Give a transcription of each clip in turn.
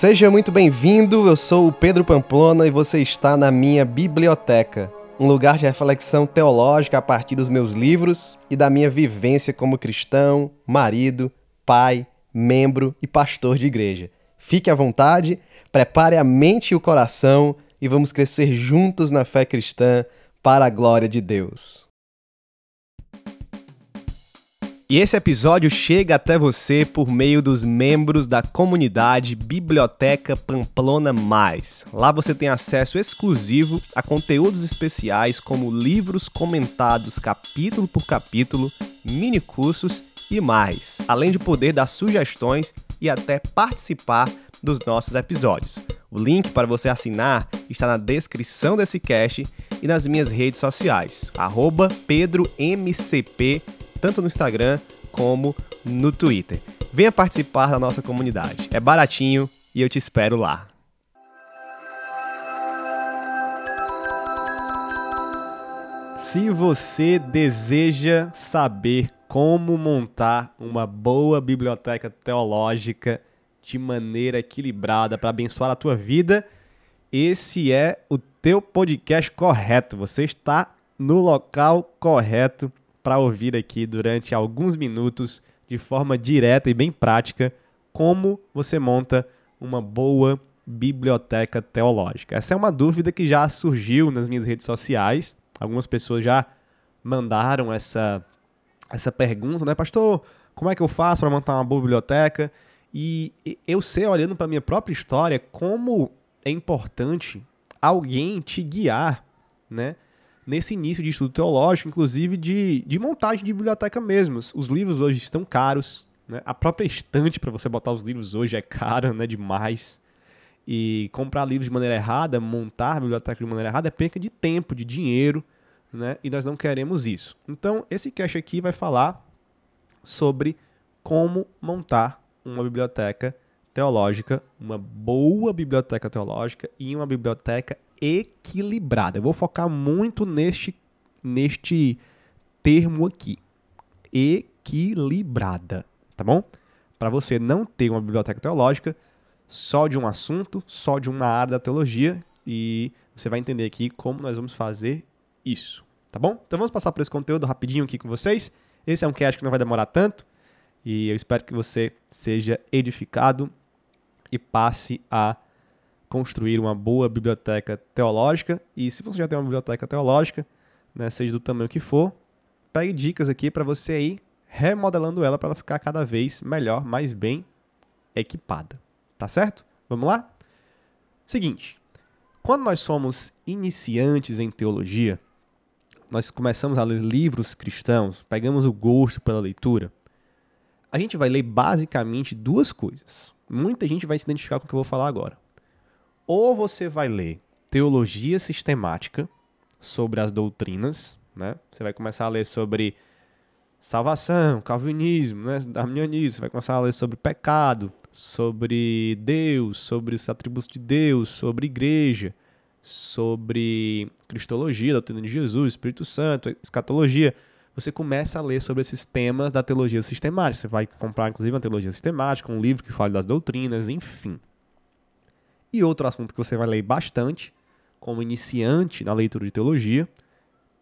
Seja muito bem-vindo, eu sou o Pedro Pamplona e você está na minha biblioteca, um lugar de reflexão teológica a partir dos meus livros e da minha vivência como cristão, marido, pai, membro e pastor de igreja. Fique à vontade, prepare a mente e o coração e vamos crescer juntos na fé cristã para a glória de Deus. E esse episódio chega até você por meio dos membros da comunidade Biblioteca Pamplona Mais. Lá você tem acesso exclusivo a conteúdos especiais como livros comentados capítulo por capítulo, mini cursos e mais, além de poder dar sugestões e até participar dos nossos episódios. O link para você assinar está na descrição desse cast e nas minhas redes sociais, PedroMCP tanto no Instagram como no Twitter. Venha participar da nossa comunidade. É baratinho e eu te espero lá. Se você deseja saber como montar uma boa biblioteca teológica de maneira equilibrada para abençoar a tua vida, esse é o teu podcast correto. Você está no local correto para ouvir aqui durante alguns minutos, de forma direta e bem prática, como você monta uma boa biblioteca teológica. Essa é uma dúvida que já surgiu nas minhas redes sociais. Algumas pessoas já mandaram essa, essa pergunta, né, pastor? Como é que eu faço para montar uma boa biblioteca? E eu sei, olhando para minha própria história, como é importante alguém te guiar, né? Nesse início de estudo teológico, inclusive de, de montagem de biblioteca mesmo. Os livros hoje estão caros, né? a própria estante para você botar os livros hoje é cara né? demais. E comprar livros de maneira errada, montar a biblioteca de maneira errada é perca de tempo, de dinheiro, né? e nós não queremos isso. Então, esse cache aqui vai falar sobre como montar uma biblioteca teológica, uma boa biblioteca teológica e uma biblioteca equilibrada. Eu vou focar muito neste, neste termo aqui. Equilibrada, tá bom? Para você não ter uma biblioteca teológica só de um assunto, só de uma área da teologia, e você vai entender aqui como nós vamos fazer isso, tá bom? Então vamos passar por esse conteúdo rapidinho aqui com vocês. Esse é um cast que não vai demorar tanto, e eu espero que você seja edificado e passe a construir uma boa biblioteca teológica. E se você já tem uma biblioteca teológica, né, seja do tamanho que for, pegue dicas aqui para você ir remodelando ela para ela ficar cada vez melhor, mais bem equipada. Tá certo? Vamos lá? Seguinte, quando nós somos iniciantes em teologia, nós começamos a ler livros cristãos, pegamos o gosto pela leitura, a gente vai ler basicamente duas coisas. Muita gente vai se identificar com o que eu vou falar agora ou você vai ler teologia sistemática sobre as doutrinas, né? Você vai começar a ler sobre salvação, calvinismo, né? Você vai começar a ler sobre pecado, sobre Deus, sobre os atributos de Deus, sobre igreja, sobre cristologia, doutrina de Jesus, Espírito Santo, escatologia. Você começa a ler sobre esses temas da teologia sistemática. Você vai comprar, inclusive, uma teologia sistemática, um livro que fale das doutrinas, enfim. E outro assunto que você vai ler bastante, como iniciante na leitura de teologia,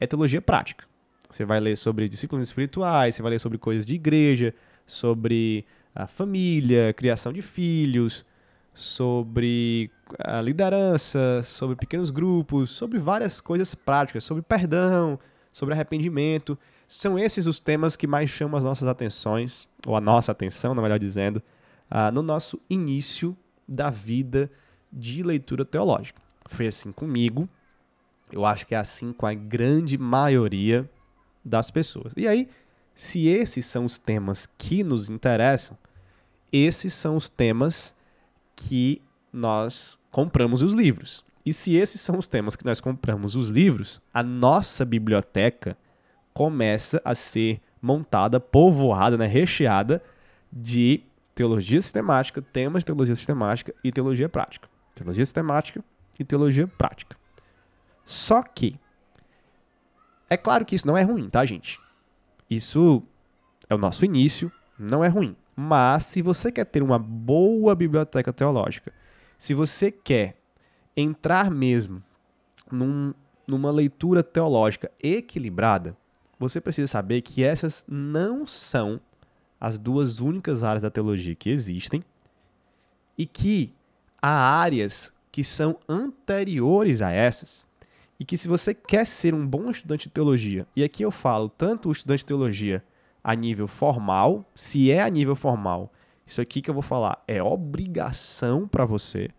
é teologia prática. Você vai ler sobre disciplinas espirituais, você vai ler sobre coisas de igreja, sobre a família, criação de filhos, sobre a liderança, sobre pequenos grupos, sobre várias coisas práticas, sobre perdão, sobre arrependimento. São esses os temas que mais chamam as nossas atenções, ou a nossa atenção, na melhor dizendo, uh, no nosso início da vida de leitura teológica. Foi assim comigo, eu acho que é assim com a grande maioria das pessoas. E aí, se esses são os temas que nos interessam, esses são os temas que nós compramos os livros. E se esses são os temas que nós compramos os livros, a nossa biblioteca começa a ser montada, povoada, né, recheada de teologia sistemática, temas de teologia sistemática e teologia prática. Teologia sistemática e teologia prática. Só que, é claro que isso não é ruim, tá, gente? Isso é o nosso início, não é ruim. Mas se você quer ter uma boa biblioteca teológica, Se você quer entrar mesmo num, numa leitura teológica equilibrada, você precisa saber que essas não são as duas únicas áreas da teologia que existem e que há áreas que são anteriores a essas e que se você quer ser um bom estudante de teologia, e aqui eu falo tanto o estudante de teologia a nível formal, se é a nível formal, isso aqui que eu vou falar é obrigação para você,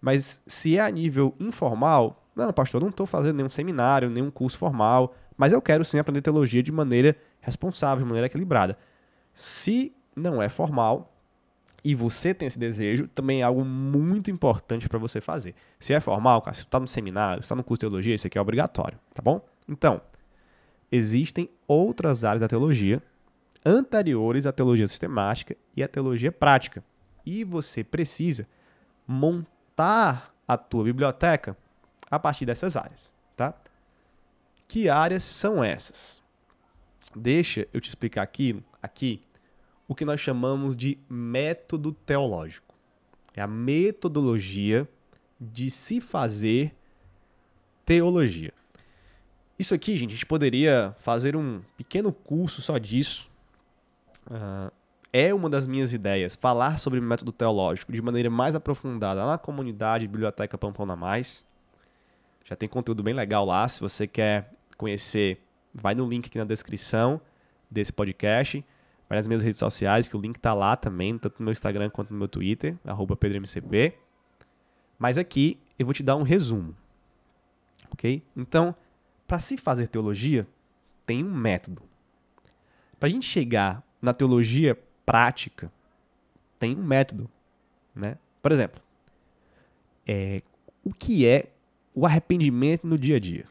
mas se é a nível informal, não, pastor, não estou fazendo nenhum seminário, nenhum curso formal, mas eu quero sim aprender teologia de maneira responsável, de maneira equilibrada. Se não é formal, e você tem esse desejo, também é algo muito importante para você fazer. Se é formal, cara, se você está no seminário, está no curso de teologia, isso aqui é obrigatório, tá bom? Então, existem outras áreas da teologia anteriores à teologia sistemática e à teologia prática. E você precisa montar a tua biblioteca a partir dessas áreas, tá? Que áreas são essas? Deixa eu te explicar aqui, aqui o que nós chamamos de método teológico. É a metodologia de se fazer teologia. Isso aqui, gente, a gente poderia fazer um pequeno curso só disso. Uh, é uma das minhas ideias, falar sobre método teológico de maneira mais aprofundada na comunidade Biblioteca Pampona Mais. Já tem conteúdo bem legal lá. Se você quer conhecer, vai no link aqui na descrição desse podcast vai minhas redes sociais, que o link está lá também, tanto no meu Instagram quanto no meu Twitter, PedroMCP. Mas aqui eu vou te dar um resumo. Ok? Então, para se fazer teologia, tem um método. Para a gente chegar na teologia prática, tem um método. Né? Por exemplo, é, o que é o arrependimento no dia a dia?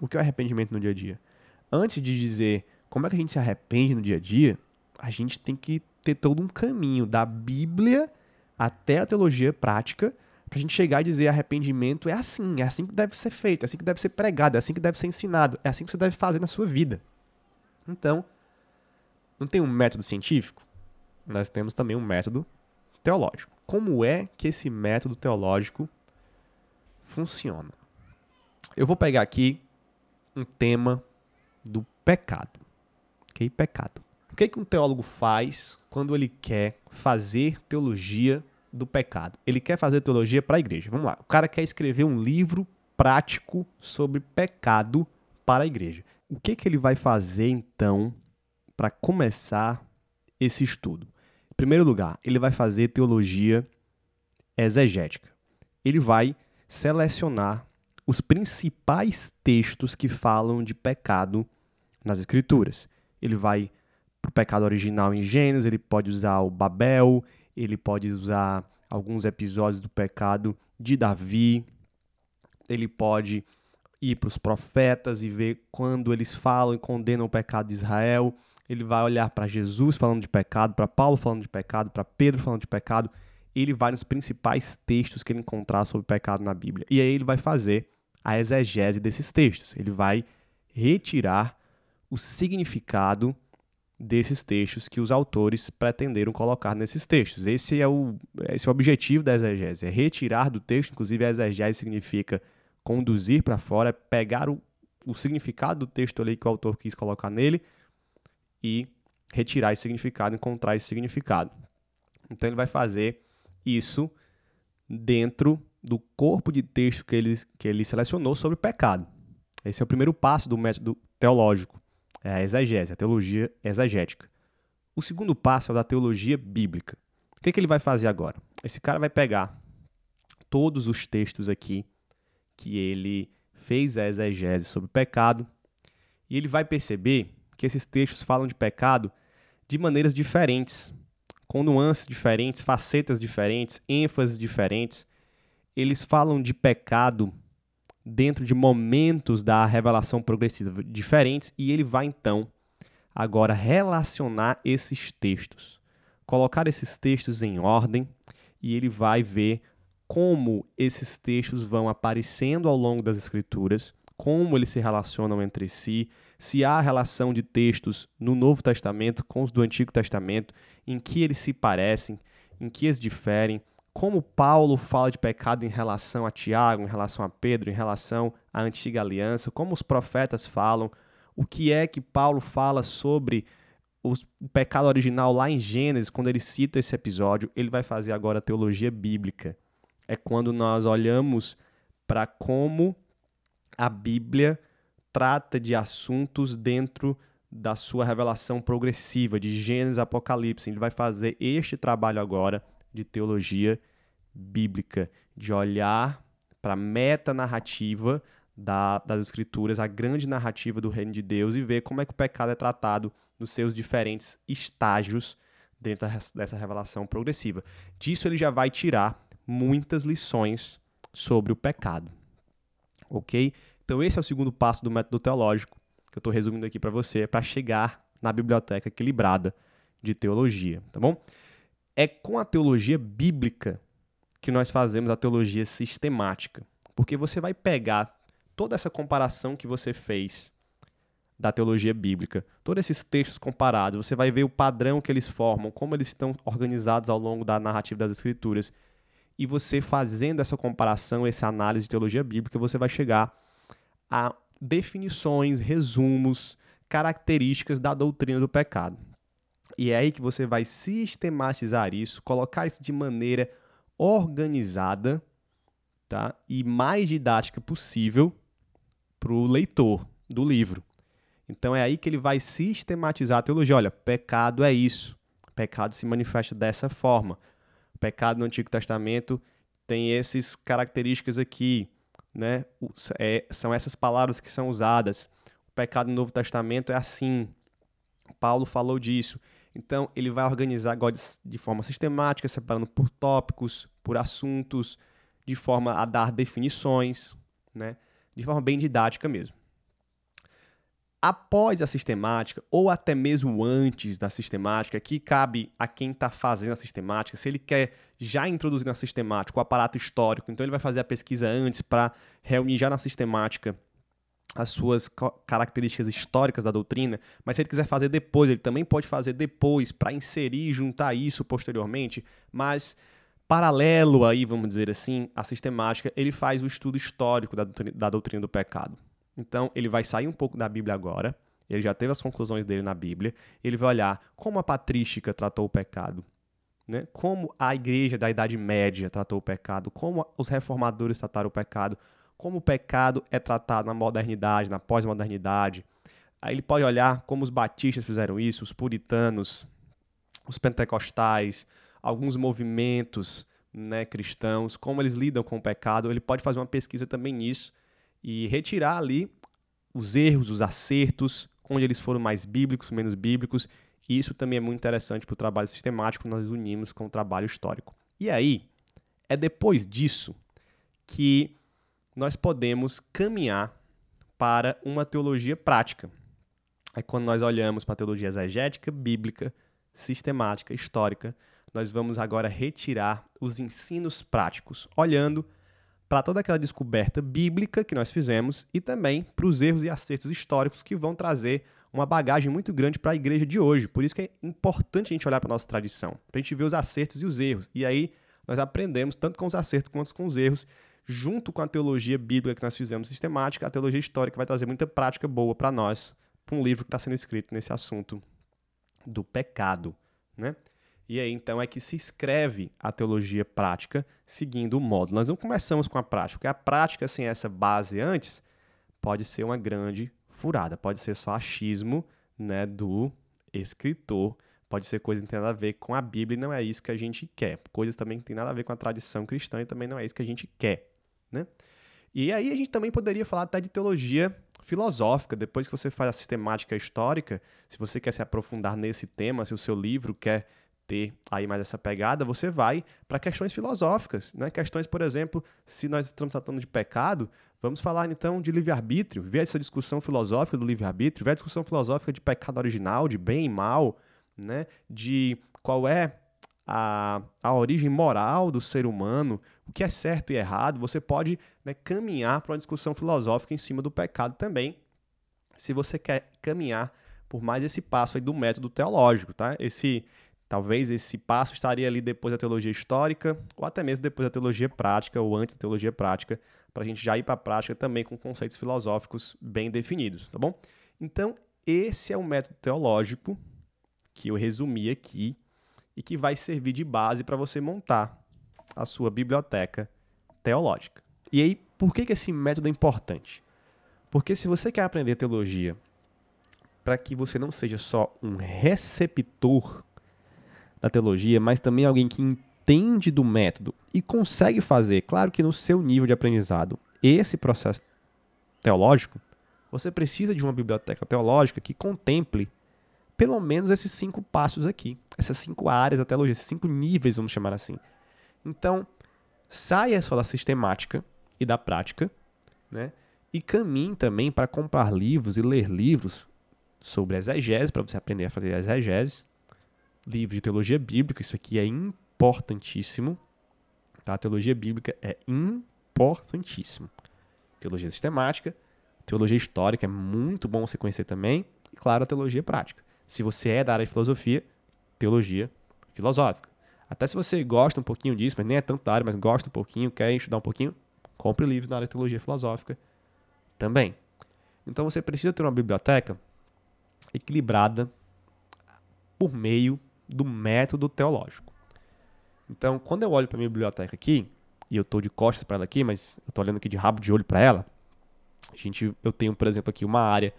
O que é o arrependimento no dia a dia? Antes de dizer como é que a gente se arrepende no dia a dia? A gente tem que ter todo um caminho da Bíblia até a teologia prática para a gente chegar e dizer arrependimento é assim, é assim que deve ser feito, é assim que deve ser pregado, é assim que deve ser ensinado, é assim que você deve fazer na sua vida. Então, não tem um método científico? Nós temos também um método teológico. Como é que esse método teológico funciona? Eu vou pegar aqui um tema do pecado ok? Pecado. O que, é que um teólogo faz quando ele quer fazer teologia do pecado? Ele quer fazer teologia para a igreja. Vamos lá. O cara quer escrever um livro prático sobre pecado para a igreja. O que, é que ele vai fazer então para começar esse estudo? Em primeiro lugar, ele vai fazer teologia exegética. Ele vai selecionar os principais textos que falam de pecado nas Escrituras ele vai para o pecado original em Gênesis, ele pode usar o Babel, ele pode usar alguns episódios do pecado de Davi, ele pode ir para os profetas e ver quando eles falam e condenam o pecado de Israel. Ele vai olhar para Jesus falando de pecado, para Paulo falando de pecado, para Pedro falando de pecado. Ele vai nos principais textos que ele encontrar sobre pecado na Bíblia. E aí ele vai fazer a exegese desses textos. Ele vai retirar o significado desses textos que os autores pretenderam colocar nesses textos. Esse é o, esse é o objetivo da exegese, é retirar do texto, inclusive a exegese significa conduzir para fora, pegar o, o significado do texto ali que o autor quis colocar nele e retirar esse significado, encontrar esse significado. Então ele vai fazer isso dentro do corpo de texto que ele, que ele selecionou sobre pecado. Esse é o primeiro passo do método teológico é a exegese, a teologia exegética. O segundo passo é da teologia bíblica. O que, que ele vai fazer agora? Esse cara vai pegar todos os textos aqui que ele fez a exegese sobre pecado e ele vai perceber que esses textos falam de pecado de maneiras diferentes, com nuances diferentes, facetas diferentes, ênfases diferentes. Eles falam de pecado dentro de momentos da revelação progressiva diferentes e ele vai então agora relacionar esses textos, colocar esses textos em ordem e ele vai ver como esses textos vão aparecendo ao longo das escrituras, como eles se relacionam entre si, se há relação de textos no Novo Testamento com os do Antigo Testamento, em que eles se parecem, em que eles diferem, como Paulo fala de pecado em relação a Tiago, em relação a Pedro, em relação à antiga aliança, como os profetas falam, o que é que Paulo fala sobre o pecado original lá em Gênesis, quando ele cita esse episódio, ele vai fazer agora a teologia bíblica. É quando nós olhamos para como a Bíblia trata de assuntos dentro da sua revelação progressiva, de Gênesis Apocalipse. Ele vai fazer este trabalho agora de teologia bíblica, de olhar para a meta-narrativa da, das Escrituras, a grande narrativa do reino de Deus e ver como é que o pecado é tratado nos seus diferentes estágios dentro dessa revelação progressiva. Disso ele já vai tirar muitas lições sobre o pecado. Ok? Então, esse é o segundo passo do método teológico que eu estou resumindo aqui para você, para chegar na biblioteca equilibrada de teologia, tá bom? É com a teologia bíblica que nós fazemos a teologia sistemática, porque você vai pegar toda essa comparação que você fez da teologia bíblica, todos esses textos comparados, você vai ver o padrão que eles formam, como eles estão organizados ao longo da narrativa das escrituras, e você fazendo essa comparação, essa análise de teologia bíblica, você vai chegar a definições, resumos, características da doutrina do pecado. E é aí que você vai sistematizar isso, colocar isso de maneira organizada tá? e mais didática possível para o leitor do livro. Então é aí que ele vai sistematizar a teologia. Olha, pecado é isso. Pecado se manifesta dessa forma. Pecado no Antigo Testamento tem essas características aqui né? É, são essas palavras que são usadas. O pecado no Novo Testamento é assim. Paulo falou disso. Então, ele vai organizar agora de forma sistemática, separando por tópicos, por assuntos, de forma a dar definições, né? de forma bem didática mesmo. Após a sistemática, ou até mesmo antes da sistemática, que cabe a quem está fazendo a sistemática, se ele quer já introduzir na sistemática o aparato histórico, então ele vai fazer a pesquisa antes para reunir já na sistemática as suas características históricas da doutrina, mas se ele quiser fazer depois, ele também pode fazer depois para inserir e juntar isso posteriormente, mas paralelo aí, vamos dizer assim, à sistemática, ele faz o estudo histórico da doutrina, da doutrina do pecado. Então, ele vai sair um pouco da Bíblia agora, ele já teve as conclusões dele na Bíblia, ele vai olhar como a patrística tratou o pecado, né? como a igreja da Idade Média tratou o pecado, como os reformadores trataram o pecado, como o pecado é tratado na modernidade, na pós-modernidade. Aí ele pode olhar como os batistas fizeram isso, os puritanos, os pentecostais, alguns movimentos né, cristãos, como eles lidam com o pecado. Ele pode fazer uma pesquisa também nisso e retirar ali os erros, os acertos, onde eles foram mais bíblicos, menos bíblicos. E isso também é muito interessante para o trabalho sistemático, nós unimos com o trabalho histórico. E aí, é depois disso que nós podemos caminhar para uma teologia prática. É quando nós olhamos para a teologia exegética, bíblica, sistemática, histórica, nós vamos agora retirar os ensinos práticos, olhando para toda aquela descoberta bíblica que nós fizemos e também para os erros e acertos históricos que vão trazer uma bagagem muito grande para a igreja de hoje. Por isso que é importante a gente olhar para a nossa tradição, para a gente ver os acertos e os erros. E aí nós aprendemos tanto com os acertos quanto com os erros, junto com a teologia bíblica que nós fizemos sistemática, a teologia histórica vai trazer muita prática boa para nós, para um livro que está sendo escrito nesse assunto do pecado, né? E aí então é que se escreve a teologia prática seguindo o modo. Nós não começamos com a prática, porque a prática sem essa base antes pode ser uma grande furada, pode ser só achismo né, do escritor, pode ser coisa que tem nada a ver com a Bíblia e não é isso que a gente quer. Coisas também que tem nada a ver com a tradição cristã e também não é isso que a gente quer. Né? E aí a gente também poderia falar até de teologia filosófica, depois que você faz a sistemática histórica, se você quer se aprofundar nesse tema, se o seu livro quer ter aí mais essa pegada, você vai para questões filosóficas, né? Questões, por exemplo, se nós estamos tratando de pecado, vamos falar então de livre-arbítrio, ver essa discussão filosófica do livre-arbítrio, ver a discussão filosófica de pecado original, de bem e mal, né? De qual é a, a origem moral do ser humano, o que é certo e errado, você pode né, caminhar para uma discussão filosófica em cima do pecado também, se você quer caminhar por mais esse passo aí do método teológico, tá? Esse Talvez esse passo estaria ali depois da teologia histórica, ou até mesmo depois da teologia prática, ou antes da teologia prática, para a gente já ir para a prática também com conceitos filosóficos bem definidos, tá bom? Então, esse é o método teológico que eu resumi aqui e que vai servir de base para você montar a sua biblioteca teológica. E aí, por que, que esse método é importante? Porque se você quer aprender teologia para que você não seja só um receptor da teologia, mas também alguém que entende do método e consegue fazer, claro que no seu nível de aprendizado, esse processo teológico, você precisa de uma biblioteca teológica que contemple pelo menos esses cinco passos aqui, essas cinco áreas da teologia, esses cinco níveis, vamos chamar assim. Então, saia só da sistemática e da prática, né? E caminhe também para comprar livros e ler livros sobre exegese, para você aprender a fazer exegese, livro de teologia bíblica, isso aqui é importantíssimo. Tá? A teologia bíblica é importantíssimo. Teologia sistemática, teologia histórica é muito bom você conhecer também. E, claro, a teologia prática. Se você é da área de filosofia, teologia filosófica. Até se você gosta um pouquinho disso, mas nem é tanto da área, mas gosta um pouquinho, quer estudar um pouquinho, compre livros na área de teologia filosófica também. Então você precisa ter uma biblioteca equilibrada por meio do método teológico. Então, quando eu olho para minha biblioteca aqui, e eu estou de costas para ela aqui, mas eu estou olhando aqui de rabo de olho para ela, a gente, eu tenho, por exemplo, aqui uma área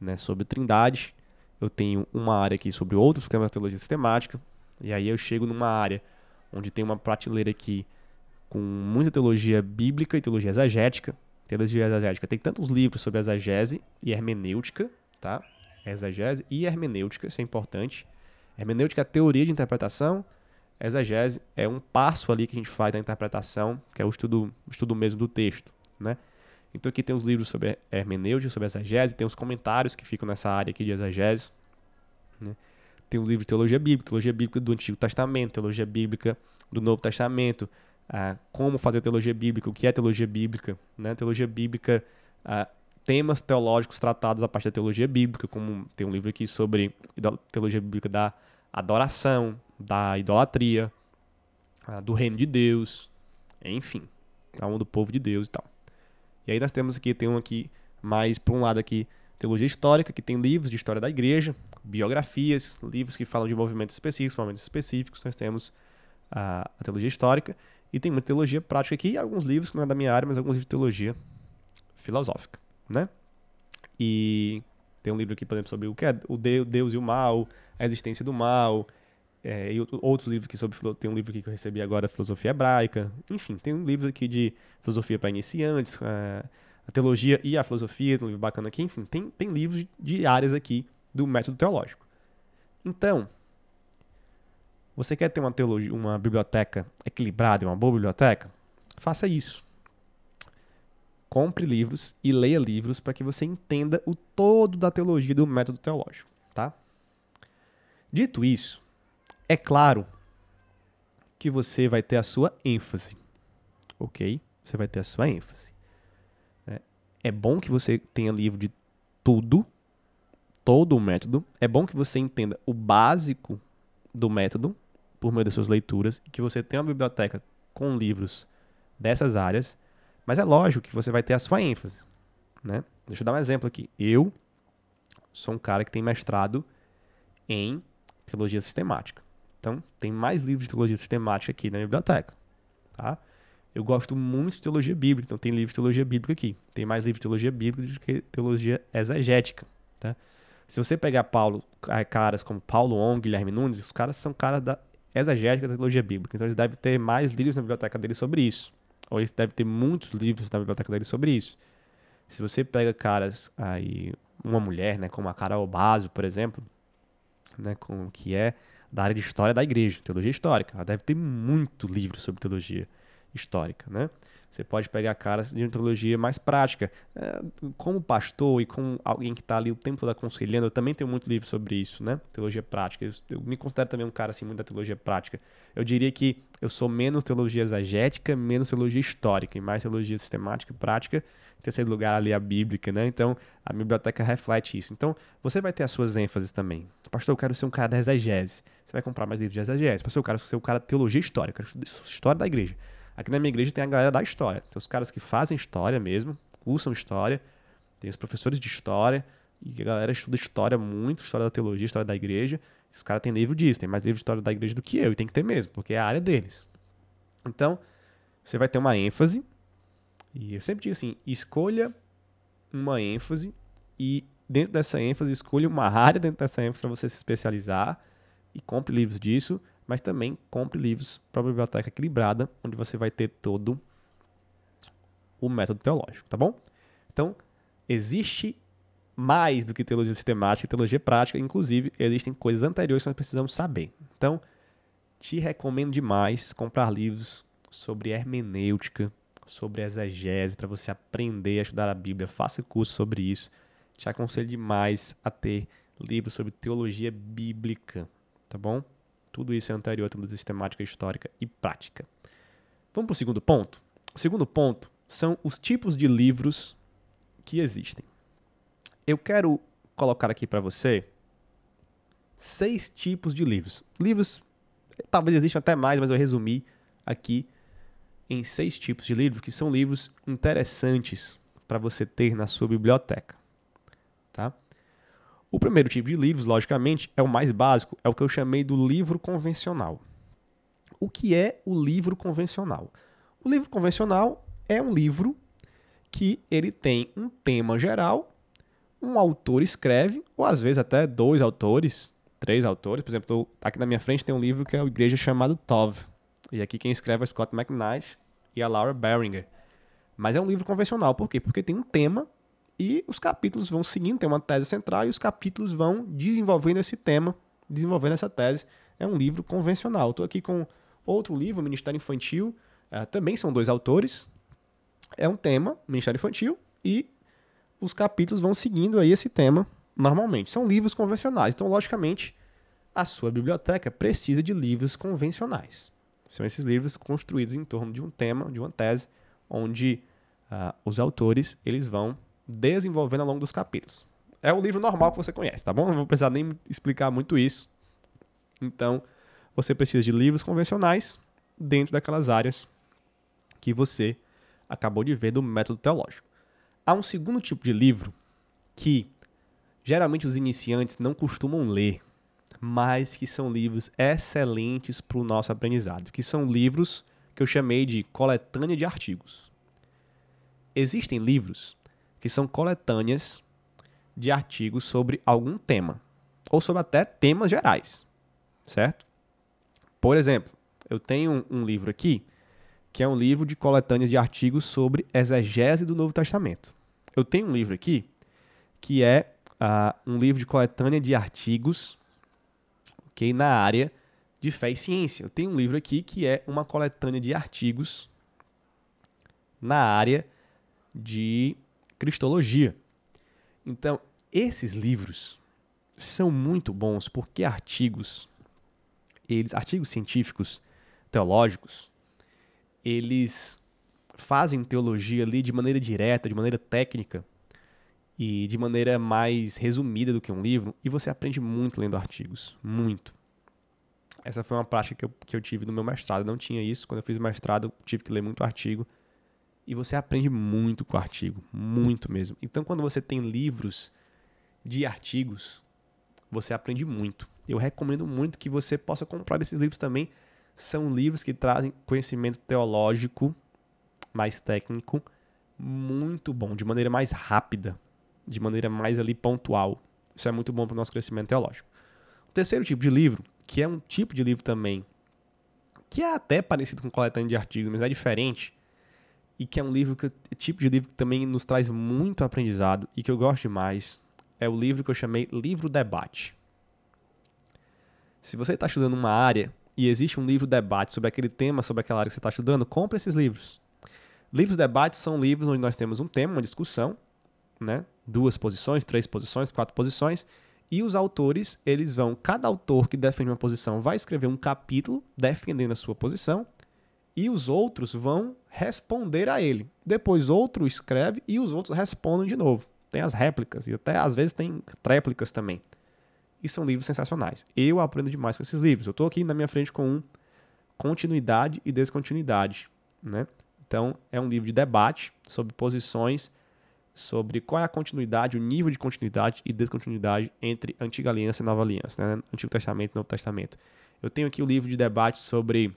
né, sobre trindade, eu tenho uma área aqui sobre outros temas da teologia sistemática, e aí eu chego numa área onde tem uma prateleira aqui com muita teologia bíblica e teologia exegética. Teologia exegética tem tantos livros sobre exegese e hermenêutica, tá? Exegese e hermenêutica, isso é importante. Hermenêutica é a teoria de interpretação, exegese é um passo ali que a gente faz da interpretação, que é o estudo, o estudo mesmo do texto, né? Então aqui tem os livros sobre hermenêutica, sobre exegese, tem os comentários que ficam nessa área aqui de exegese, né? Tem o livro de teologia bíblica, teologia bíblica do Antigo Testamento, teologia bíblica do Novo Testamento, ah, como fazer teologia bíblica, o que é teologia bíblica, né? Teologia bíblica, ah, temas teológicos tratados a partir da teologia bíblica, como tem um livro aqui sobre teologia bíblica da adoração, da idolatria, ah, do reino de Deus, enfim, a um do povo de Deus e tal. E aí nós temos aqui, tem um aqui mais para um lado aqui, teologia histórica, que tem livros de história da igreja, biografias, livros que falam de movimentos específicos, momentos específicos. Nós temos a, a teologia histórica e tem muita teologia prática aqui, alguns livros que não é da minha área, mas alguns livros de teologia filosófica, né? E tem um livro aqui, por exemplo, sobre o que é o Deus e o mal, a existência do mal, é, e outros livros que sobre tem um livro aqui que eu recebi agora, filosofia hebraica. Enfim, tem um livro aqui de filosofia para iniciantes, a, a teologia e a filosofia, um livro bacana aqui. Enfim, tem, tem livros de áreas aqui do método teológico. Então, você quer ter uma teologia, uma biblioteca equilibrada, uma boa biblioteca? Faça isso. Compre livros e leia livros para que você entenda o todo da teologia do método teológico, tá? Dito isso, é claro que você vai ter a sua ênfase, ok? Você vai ter a sua ênfase. É, é bom que você tenha livro de tudo, todo o método. É bom que você entenda o básico do método por meio das suas leituras e que você tenha uma biblioteca com livros dessas áreas. Mas é lógico que você vai ter a sua ênfase, né? Deixa eu dar um exemplo aqui. Eu sou um cara que tem mestrado em teologia sistemática. Então, tem mais livros de teologia sistemática aqui na biblioteca, tá? Eu gosto muito de teologia bíblica, então tem livro de teologia bíblica aqui. Tem mais livro de teologia bíblica do que teologia exegética, tá? Se você pegar Paulo, é, caras como Paulo On, Guilherme Nunes, os caras são caras da da teologia bíblica. Então eles devem ter mais livros na biblioteca deles sobre isso. Ou eles devem ter muitos livros na biblioteca deles sobre isso. Se você pega caras aí, uma mulher, né, como a Carol Basso, por exemplo, né, com, que é da área de história da igreja, teologia histórica. Ela deve ter muito livro sobre teologia. Histórica, né? Você pode pegar caras de teologia mais prática. É, como pastor e como alguém que está ali o tempo todo aconselhando, eu também tenho muito livro sobre isso, né? Teologia prática. Eu, me considero também um cara assim muito da teologia prática. Eu diria que eu sou menos teologia exagética, menos teologia histórica e mais teologia sistemática e prática. Em terceiro lugar ali a bíblica, né? Então a biblioteca reflete isso. Então você vai ter as suas ênfases também. Pastor, eu quero ser um cara da exegese. Você vai comprar mais livros de exegese. Pastor, eu quero ser um cara de teologia histórica. Eu quero história da igreja. Aqui na minha igreja tem a galera da história. Tem os caras que fazem história mesmo, cursam história, tem os professores de história, e a galera estuda história muito, história da teologia, história da igreja. Os caras têm livro disso, tem mais livro de história da igreja do que eu, e tem que ter mesmo, porque é a área deles. Então, você vai ter uma ênfase, e eu sempre digo assim: escolha uma ênfase, e dentro dessa ênfase, escolha uma área dentro dessa ênfase para você se especializar, e compre livros disso, mas também compre livros para a biblioteca equilibrada, onde você vai ter todo o método teológico, tá bom? Então, existe mais do que teologia sistemática e teologia prática, inclusive existem coisas anteriores que nós precisamos saber. Então, te recomendo demais comprar livros sobre hermenêutica, sobre exegese, para você aprender a estudar a Bíblia. Faça curso sobre isso. Te aconselho demais a ter livros sobre teologia bíblica, tá bom? Tudo isso é anterior à teologia sistemática, histórica e prática. Vamos para o segundo ponto? O segundo ponto são os tipos de livros que existem. Eu quero colocar aqui para você seis tipos de livros. Livros, talvez existam até mais, mas eu resumi aqui em seis tipos de livros que são livros interessantes para você ter na sua biblioteca. O primeiro tipo de livros, logicamente, é o mais básico, é o que eu chamei do livro convencional. O que é o livro convencional? O livro convencional é um livro que ele tem um tema geral, um autor escreve, ou às vezes até dois autores, três autores. Por exemplo, aqui na minha frente tem um livro que é a Igreja chamado Tov. E aqui quem escreve é Scott McKnight e a Laura Beringer. Mas é um livro convencional, por quê? Porque tem um tema e os capítulos vão seguindo, tem uma tese central e os capítulos vão desenvolvendo esse tema, desenvolvendo essa tese. É um livro convencional. Estou aqui com outro livro, Ministério Infantil, uh, também são dois autores. É um tema, Ministério Infantil, e os capítulos vão seguindo aí esse tema normalmente. São livros convencionais. Então, logicamente, a sua biblioteca precisa de livros convencionais. São esses livros construídos em torno de um tema, de uma tese, onde uh, os autores eles vão desenvolvendo ao longo dos capítulos. É o livro normal que você conhece, tá bom? Não vou precisar nem explicar muito isso. Então, você precisa de livros convencionais dentro daquelas áreas que você acabou de ver do método teológico. Há um segundo tipo de livro que geralmente os iniciantes não costumam ler, mas que são livros excelentes para o nosso aprendizado, que são livros que eu chamei de coletânea de artigos. Existem livros que são coletâneas de artigos sobre algum tema, ou sobre até temas gerais, certo? Por exemplo, eu tenho um, livro aqui, que é um livro de coletâneas de artigos sobre exegese do Novo Testamento. Eu tenho um livro aqui, que é uh, um livro de coletânea de artigos okay, na área de fé e ciência. Eu tenho um livro aqui que é uma coletânea de artigos na área de Cristologia. Então, esses livros são muito bons porque artigos, eles, artigos científicos, teológicos, eles fazem teologia ali de maneira direta, de maneira técnica e de maneira mais resumida do que um livro, e você aprende muito lendo artigos, muito. Essa foi uma prática que eu, que eu tive no meu mestrado, não tinha isso, quando eu fiz mestrado tive que ler muito artigo, e você aprende muito com o artigo, muito mesmo. Então, quando você tem livros de artigos, você aprende muito. Eu recomendo muito que você possa comprar esses livros também. São livros que trazem conhecimento teológico mais técnico, muito bom, de maneira mais rápida, de maneira mais ali pontual. Isso é muito bom para o nosso crescimento teológico. O terceiro tipo de livro, que é um tipo de livro também, que é até parecido com coletânea de artigos, mas é diferente, e que é um livro que tipo de livro que também nos traz muito aprendizado e que eu gosto demais. É o livro que eu chamei Livro Debate. Se você está estudando uma área e existe um livro debate sobre aquele tema, sobre aquela área que você está estudando, compre esses livros. Livros debates são livros onde nós temos um tema, uma discussão, né? duas posições, três posições, quatro posições, e os autores, eles vão, cada autor que defende uma posição vai escrever um capítulo defendendo a sua posição, e os outros vão responder a ele. Depois outro escreve e os outros respondem de novo. Tem as réplicas e até às vezes tem tréplicas também. E são livros sensacionais. Eu aprendo demais com esses livros. Eu estou aqui na minha frente com um continuidade e descontinuidade, né? Então, é um livro de debate sobre posições, sobre qual é a continuidade, o nível de continuidade e descontinuidade entre Antiga Aliança e Nova Aliança, né? Antigo Testamento e Novo Testamento. Eu tenho aqui o um livro de debate sobre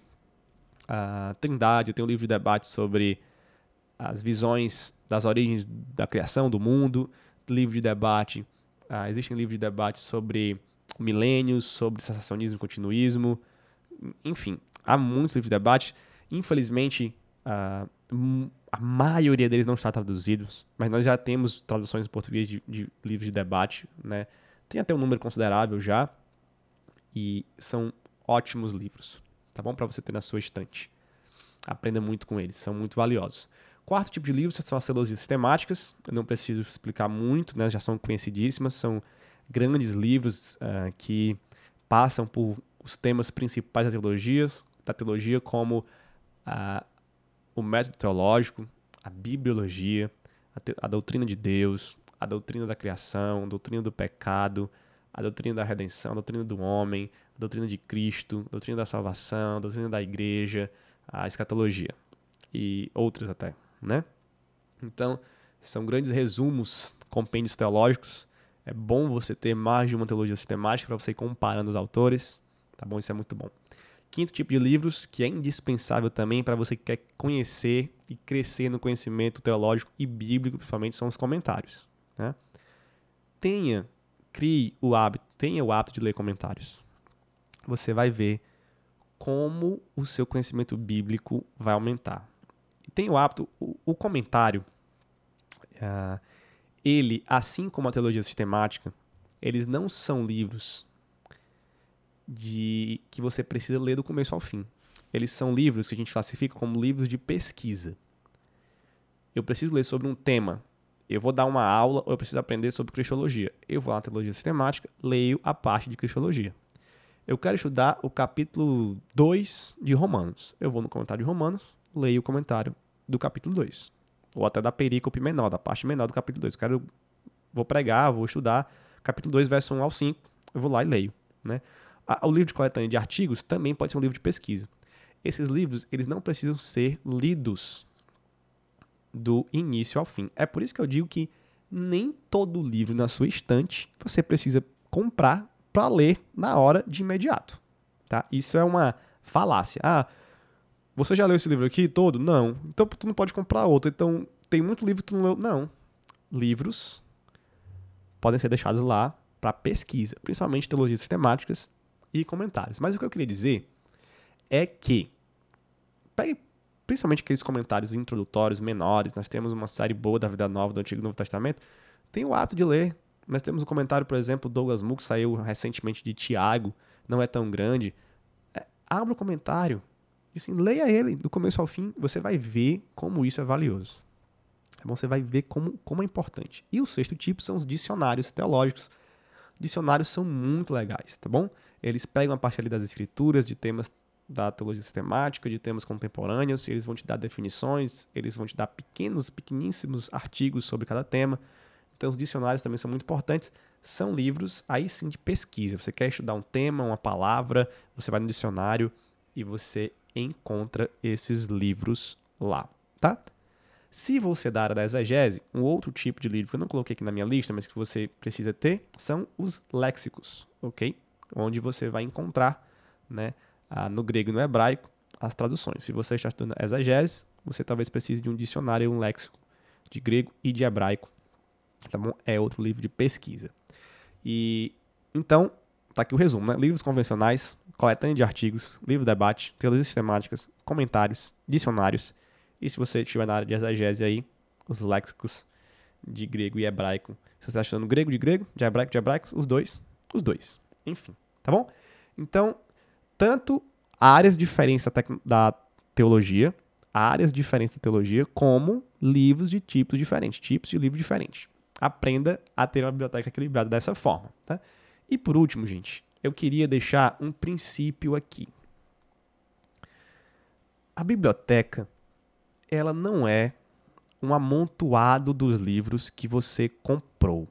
a Trindade, eu tenho um livro de debate sobre as visões das origens da criação do mundo, livro de debate, uh, existe um livro de debate sobre milênios, sobre sensacionismo e continuismo, enfim, há muitos livros de debate. Infelizmente, uh, a maioria deles não está traduzidos, mas nós já temos traduções em português de, de livros de debate, né? Tem até um número considerável já, e são ótimos livros, tá bom? Para você ter na sua estante. Aprenda muito com eles, são muito valiosos. Quarto tipo de livros são as teologias sistemáticas. Eu não preciso explicar muito, né? já são conhecidíssimas. São grandes livros uh, que passam por os temas principais da teologia, da teologia como uh, o método teológico, a bibliologia, a, te, a, doutrina de Deus, a doutrina da criação, a doutrina do pecado, a doutrina da redenção, a doutrina do homem, a doutrina de Cristo, a doutrina da salvação, a doutrina da igreja, a escatologia e outras até né? Então, são grandes resumos, compêndios teológicos. É bom você ter mais de uma teologia sistemática para você ir comparando os autores, tá bom? Isso é muito bom. Quinto tipo de livros que é indispensável também para você que quer conhecer e crescer no conhecimento teológico e bíblico, principalmente, são os comentários. Né? Tenha, crie o hábito, tenha o hábito de ler comentários. Você vai ver como o seu conhecimento bíblico vai aumentar tem o hábito, o, o comentário, uh, ele, assim como a teologia sistemática, eles não são livros de que você precisa ler do começo ao fim. Eles são livros que a gente classifica como livros de pesquisa. Eu preciso ler sobre um tema. Eu vou dar uma aula ou eu preciso aprender sobre cristologia. Eu vou lá na teologia sistemática, leio a parte de cristologia. Eu quero estudar o capítulo 2 de Romanos. Eu vou no comentário de Romanos, leio o comentário do capítulo 2. Ou até da perícope menor, da parte menor do capítulo 2. Eu quero, vou pregar, vou estudar capítulo 2, verso 1 ao 5, eu vou lá e leio. Né? O livro de coletânea de artigos também pode ser um livro de pesquisa. Esses livros, eles não precisam ser lidos do início ao fim. É por isso que eu digo que nem todo livro na sua estante você precisa comprar para ler na hora de imediato. Tá? Isso é uma falácia. Ah, você já leu esse livro aqui todo? Não. Então tu não pode comprar outro. Então tem muito livro que tu não leu. Não. Livros podem ser deixados lá para pesquisa, principalmente teologias sistemáticas e comentários. Mas o que eu queria dizer é que pegue principalmente aqueles comentários introdutórios menores. Nós temos uma série boa da Vida Nova do Antigo e Novo Testamento. Tem o hábito de ler. Nós temos um comentário, por exemplo, Douglas Mook saiu recentemente de Tiago, não é tão grande. É, abra o comentário, e assim, leia ele do começo ao fim, você vai ver como isso é valioso. É você vai ver como, como é importante. E o sexto tipo são os dicionários teológicos. Dicionários são muito legais, tá bom? Eles pegam a parte ali das escrituras, de temas da teologia sistemática, de temas contemporâneos, eles vão te dar definições, eles vão te dar pequenos, pequeníssimos artigos sobre cada tema. Então, os dicionários também são muito importantes. São livros, aí sim, de pesquisa. Você quer estudar um tema, uma palavra, você vai no dicionário e você encontra esses livros lá, tá? Se você é da área da exegese, um outro tipo de livro que eu não coloquei aqui na minha lista, mas que você precisa ter, são os léxicos, ok? Onde você vai encontrar, né, no grego e no hebraico, as traduções. Se você está estudando exegese, você talvez precise de um dicionário e um léxico de grego e de hebraico, tá bom? É outro livro de pesquisa. E então, tá aqui o resumo, né? Livros convencionais, coletânea de artigos, livro debate, teorias sistemáticas, comentários, dicionários. E se você estiver na área de exegese aí, os léxicos de grego e hebraico. Se você está estudando grego de grego, de hebraico de hebraico, os dois, os dois. Enfim, tá bom? Então, tanto áreas diferentes da, teologia, áreas diferentes da teologia, como livros de tipos diferentes, tipos de livros diferentes. Aprenda a ter uma biblioteca equilibrada dessa forma. Tá? E por último, gente, eu queria deixar um princípio aqui. A biblioteca, ela não é um amontoado dos livros que você comprou.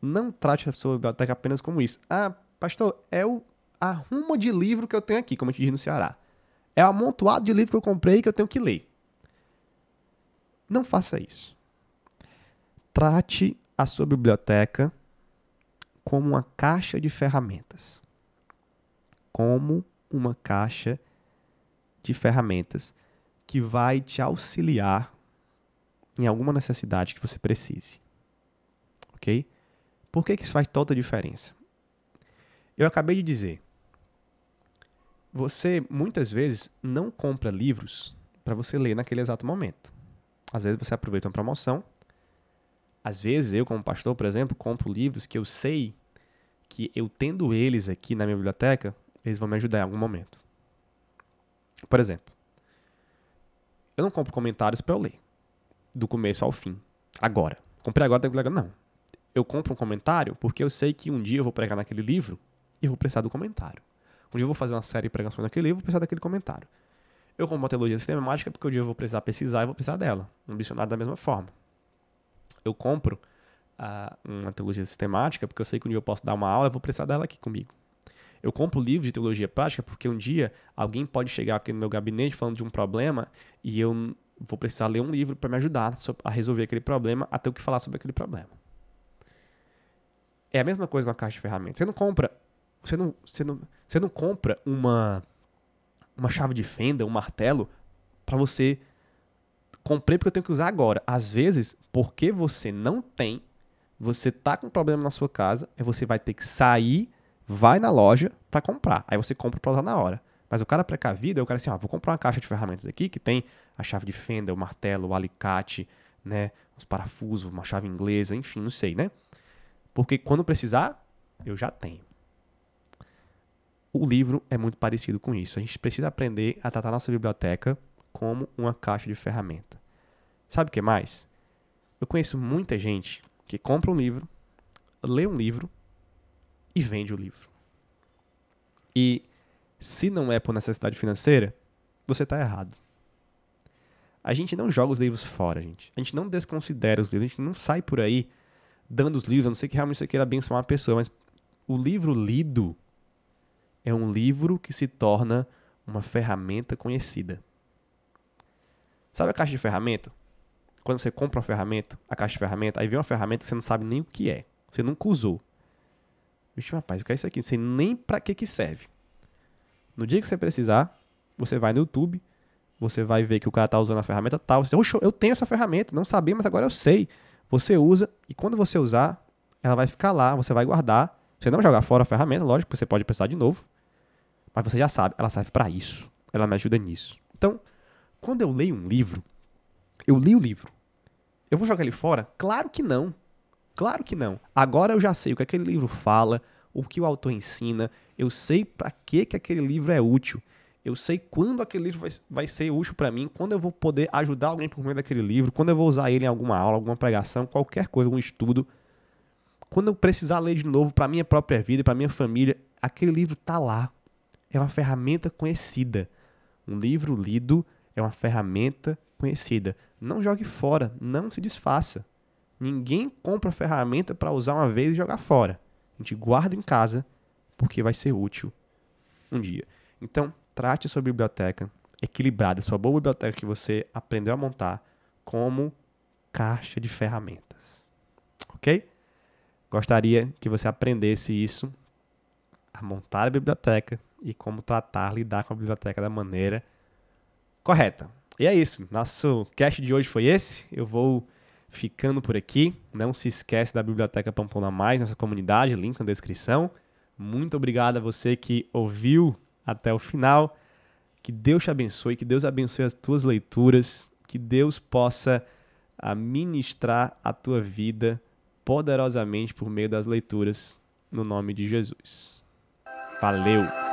Não trate a sua biblioteca apenas como isso. Ah, pastor, é o arrumo de livro que eu tenho aqui, como a gente diz no Ceará. É o amontoado de livro que eu comprei que eu tenho que ler. Não faça isso. Trate a sua biblioteca como uma caixa de ferramentas. Como uma caixa de ferramentas que vai te auxiliar em alguma necessidade que você precise. Ok? Por que, que isso faz toda a diferença? Eu acabei de dizer. Você muitas vezes não compra livros para você ler naquele exato momento. Às vezes você aproveita uma promoção. Às vezes eu, como pastor, por exemplo, compro livros que eu sei que eu tendo eles aqui na minha biblioteca, eles vão me ajudar em algum momento. Por exemplo, eu não compro comentários para eu ler do começo ao fim. Agora. Comprei agora, tem. Não. Eu compro um comentário porque eu sei que um dia eu vou pregar naquele livro e eu vou precisar do comentário. Um dia eu vou fazer uma série de pregações naquele livro vou precisar daquele comentário. Eu compro uma teologia sistemática porque um dia eu vou precisar pesquisar e vou precisar dela. Um dicionário da mesma forma. Eu compro uh, uma teologia sistemática porque eu sei que um dia eu posso dar uma aula e vou precisar dela aqui comigo. Eu compro livro de teologia prática porque um dia alguém pode chegar aqui no meu gabinete falando de um problema e eu vou precisar ler um livro para me ajudar a resolver aquele problema, até o que falar sobre aquele problema. É a mesma coisa com a caixa de ferramentas. Você não compra, você não, você não, você não compra uma uma chave de fenda, um martelo para você comprei porque eu tenho que usar agora. Às vezes, porque você não tem, você tá com um problema na sua casa, e você vai ter que sair, vai na loja para comprar. Aí você compra para usar na hora. Mas o cara precavido é o cara assim, ó, vou comprar uma caixa de ferramentas aqui que tem a chave de fenda, o martelo, o alicate, né, os parafusos, uma chave inglesa, enfim, não sei, né? Porque quando precisar, eu já tenho. O livro é muito parecido com isso. A gente precisa aprender a tratar nossa biblioteca como uma caixa de ferramenta. Sabe o que mais? Eu conheço muita gente que compra um livro, lê um livro e vende o livro. E se não é por necessidade financeira, você está errado. A gente não joga os livros fora, gente. A gente não desconsidera os livros. A gente não sai por aí dando os livros, a não ser que realmente você queira abençoar uma pessoa. Mas o livro lido é um livro que se torna uma ferramenta conhecida. Sabe a caixa de ferramenta? Quando você compra uma ferramenta, a caixa de ferramenta, aí vem uma ferramenta que você não sabe nem o que é. Você nunca usou. Vixe, rapaz, o que é isso aqui? Não sei nem para que que serve. No dia que você precisar, você vai no YouTube, você vai ver que o cara tá usando a ferramenta tal. Você, Oxe, eu tenho essa ferramenta, não sabia, mas agora eu sei. Você usa, e quando você usar, ela vai ficar lá, você vai guardar. Você não jogar fora a ferramenta, lógico, você pode precisar de novo. Mas você já sabe, ela serve para isso. Ela me ajuda nisso. Então, quando eu leio um livro, eu li o livro. Eu vou jogar ele fora? Claro que não. Claro que não. Agora eu já sei o que aquele livro fala, o que o autor ensina, eu sei para que, que aquele livro é útil. Eu sei quando aquele livro vai, vai ser útil para mim, quando eu vou poder ajudar alguém por meio daquele livro, quando eu vou usar ele em alguma aula, alguma pregação, qualquer coisa, algum estudo. Quando eu precisar ler de novo para minha própria vida para minha família, aquele livro tá lá. É uma ferramenta conhecida. Um livro lido é uma ferramenta conhecida. Não jogue fora, não se desfaça. Ninguém compra ferramenta para usar uma vez e jogar fora. A gente guarda em casa porque vai ser útil um dia. Então, trate a sua biblioteca equilibrada, sua boa biblioteca que você aprendeu a montar como caixa de ferramentas. Ok? Gostaria que você aprendesse isso, a montar a biblioteca e como tratar, lidar com a biblioteca da maneira correta. E é isso. Nosso cast de hoje foi esse. Eu vou ficando por aqui. Não se esquece da Biblioteca Pamplona Mais, nossa comunidade, link na descrição. Muito obrigado a você que ouviu até o final. Que Deus te abençoe, que Deus abençoe as tuas leituras, que Deus possa ministrar a tua vida poderosamente por meio das leituras, no nome de Jesus. Valeu!